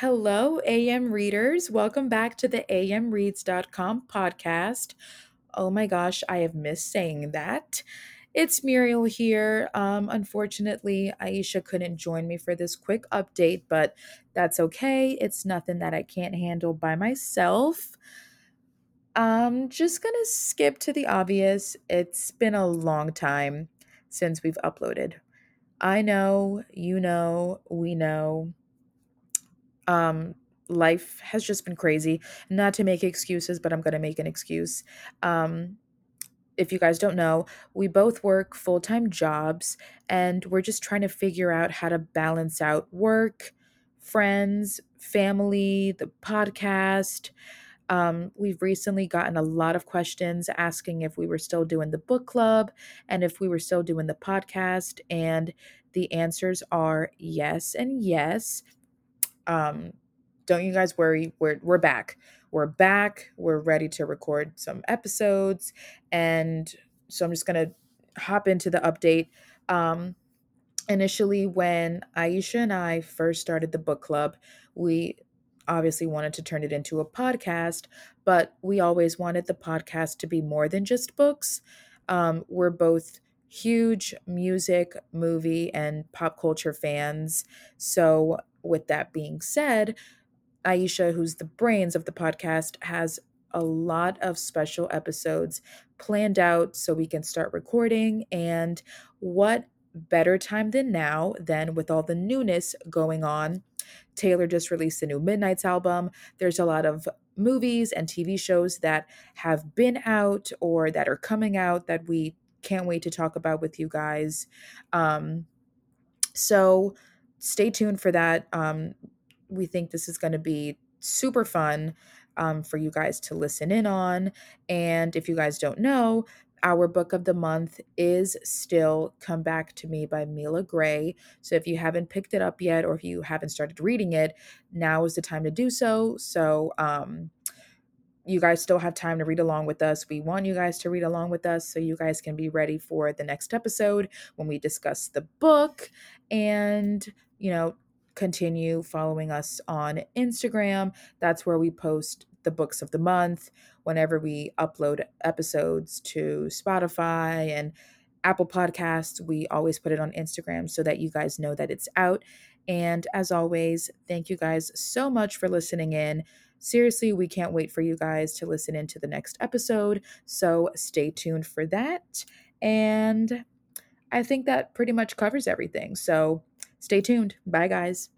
Hello, AM readers. Welcome back to the amreads.com podcast. Oh my gosh, I have missed saying that. It's Muriel here. Um, unfortunately, Aisha couldn't join me for this quick update, but that's okay. It's nothing that I can't handle by myself. I'm just gonna skip to the obvious. It's been a long time since we've uploaded. I know, you know, we know um life has just been crazy. Not to make excuses but i'm going to make an excuse. Um if you guys don't know we both work full-time jobs and we're just trying to figure out how to balance out work friends family the podcast. Um, we've recently gotten a lot of questions asking if we were still doing the book club and if we were still doing the podcast and the answers are yes and yes um, don't you guys worry. We're we're back. We're back. We're ready to record some episodes, and so I'm just gonna hop into the update. Um, initially, when Aisha and I first started the book club, we obviously wanted to turn it into a podcast, but we always wanted the podcast to be more than just books. Um, we're both huge music, movie, and pop culture fans. So, with that being said, Aisha, who's the brains of the podcast, has a lot of special episodes planned out so we can start recording. And what better time than now, than with all the newness going on? Taylor just released a new Midnights album. There's a lot of movies and TV shows that have been out or that are coming out that we can't wait to talk about with you guys. Um, so stay tuned for that. Um, we think this is going to be super fun um, for you guys to listen in on. And if you guys don't know, our book of the month is still Come Back to Me by Mila Gray. So if you haven't picked it up yet or if you haven't started reading it, now is the time to do so. So, um, you guys still have time to read along with us. We want you guys to read along with us so you guys can be ready for the next episode when we discuss the book and, you know, continue following us on Instagram. That's where we post the books of the month whenever we upload episodes to Spotify and Apple Podcasts. We always put it on Instagram so that you guys know that it's out. And as always, thank you guys so much for listening in. Seriously, we can't wait for you guys to listen into the next episode. So stay tuned for that. And I think that pretty much covers everything. So stay tuned. Bye, guys.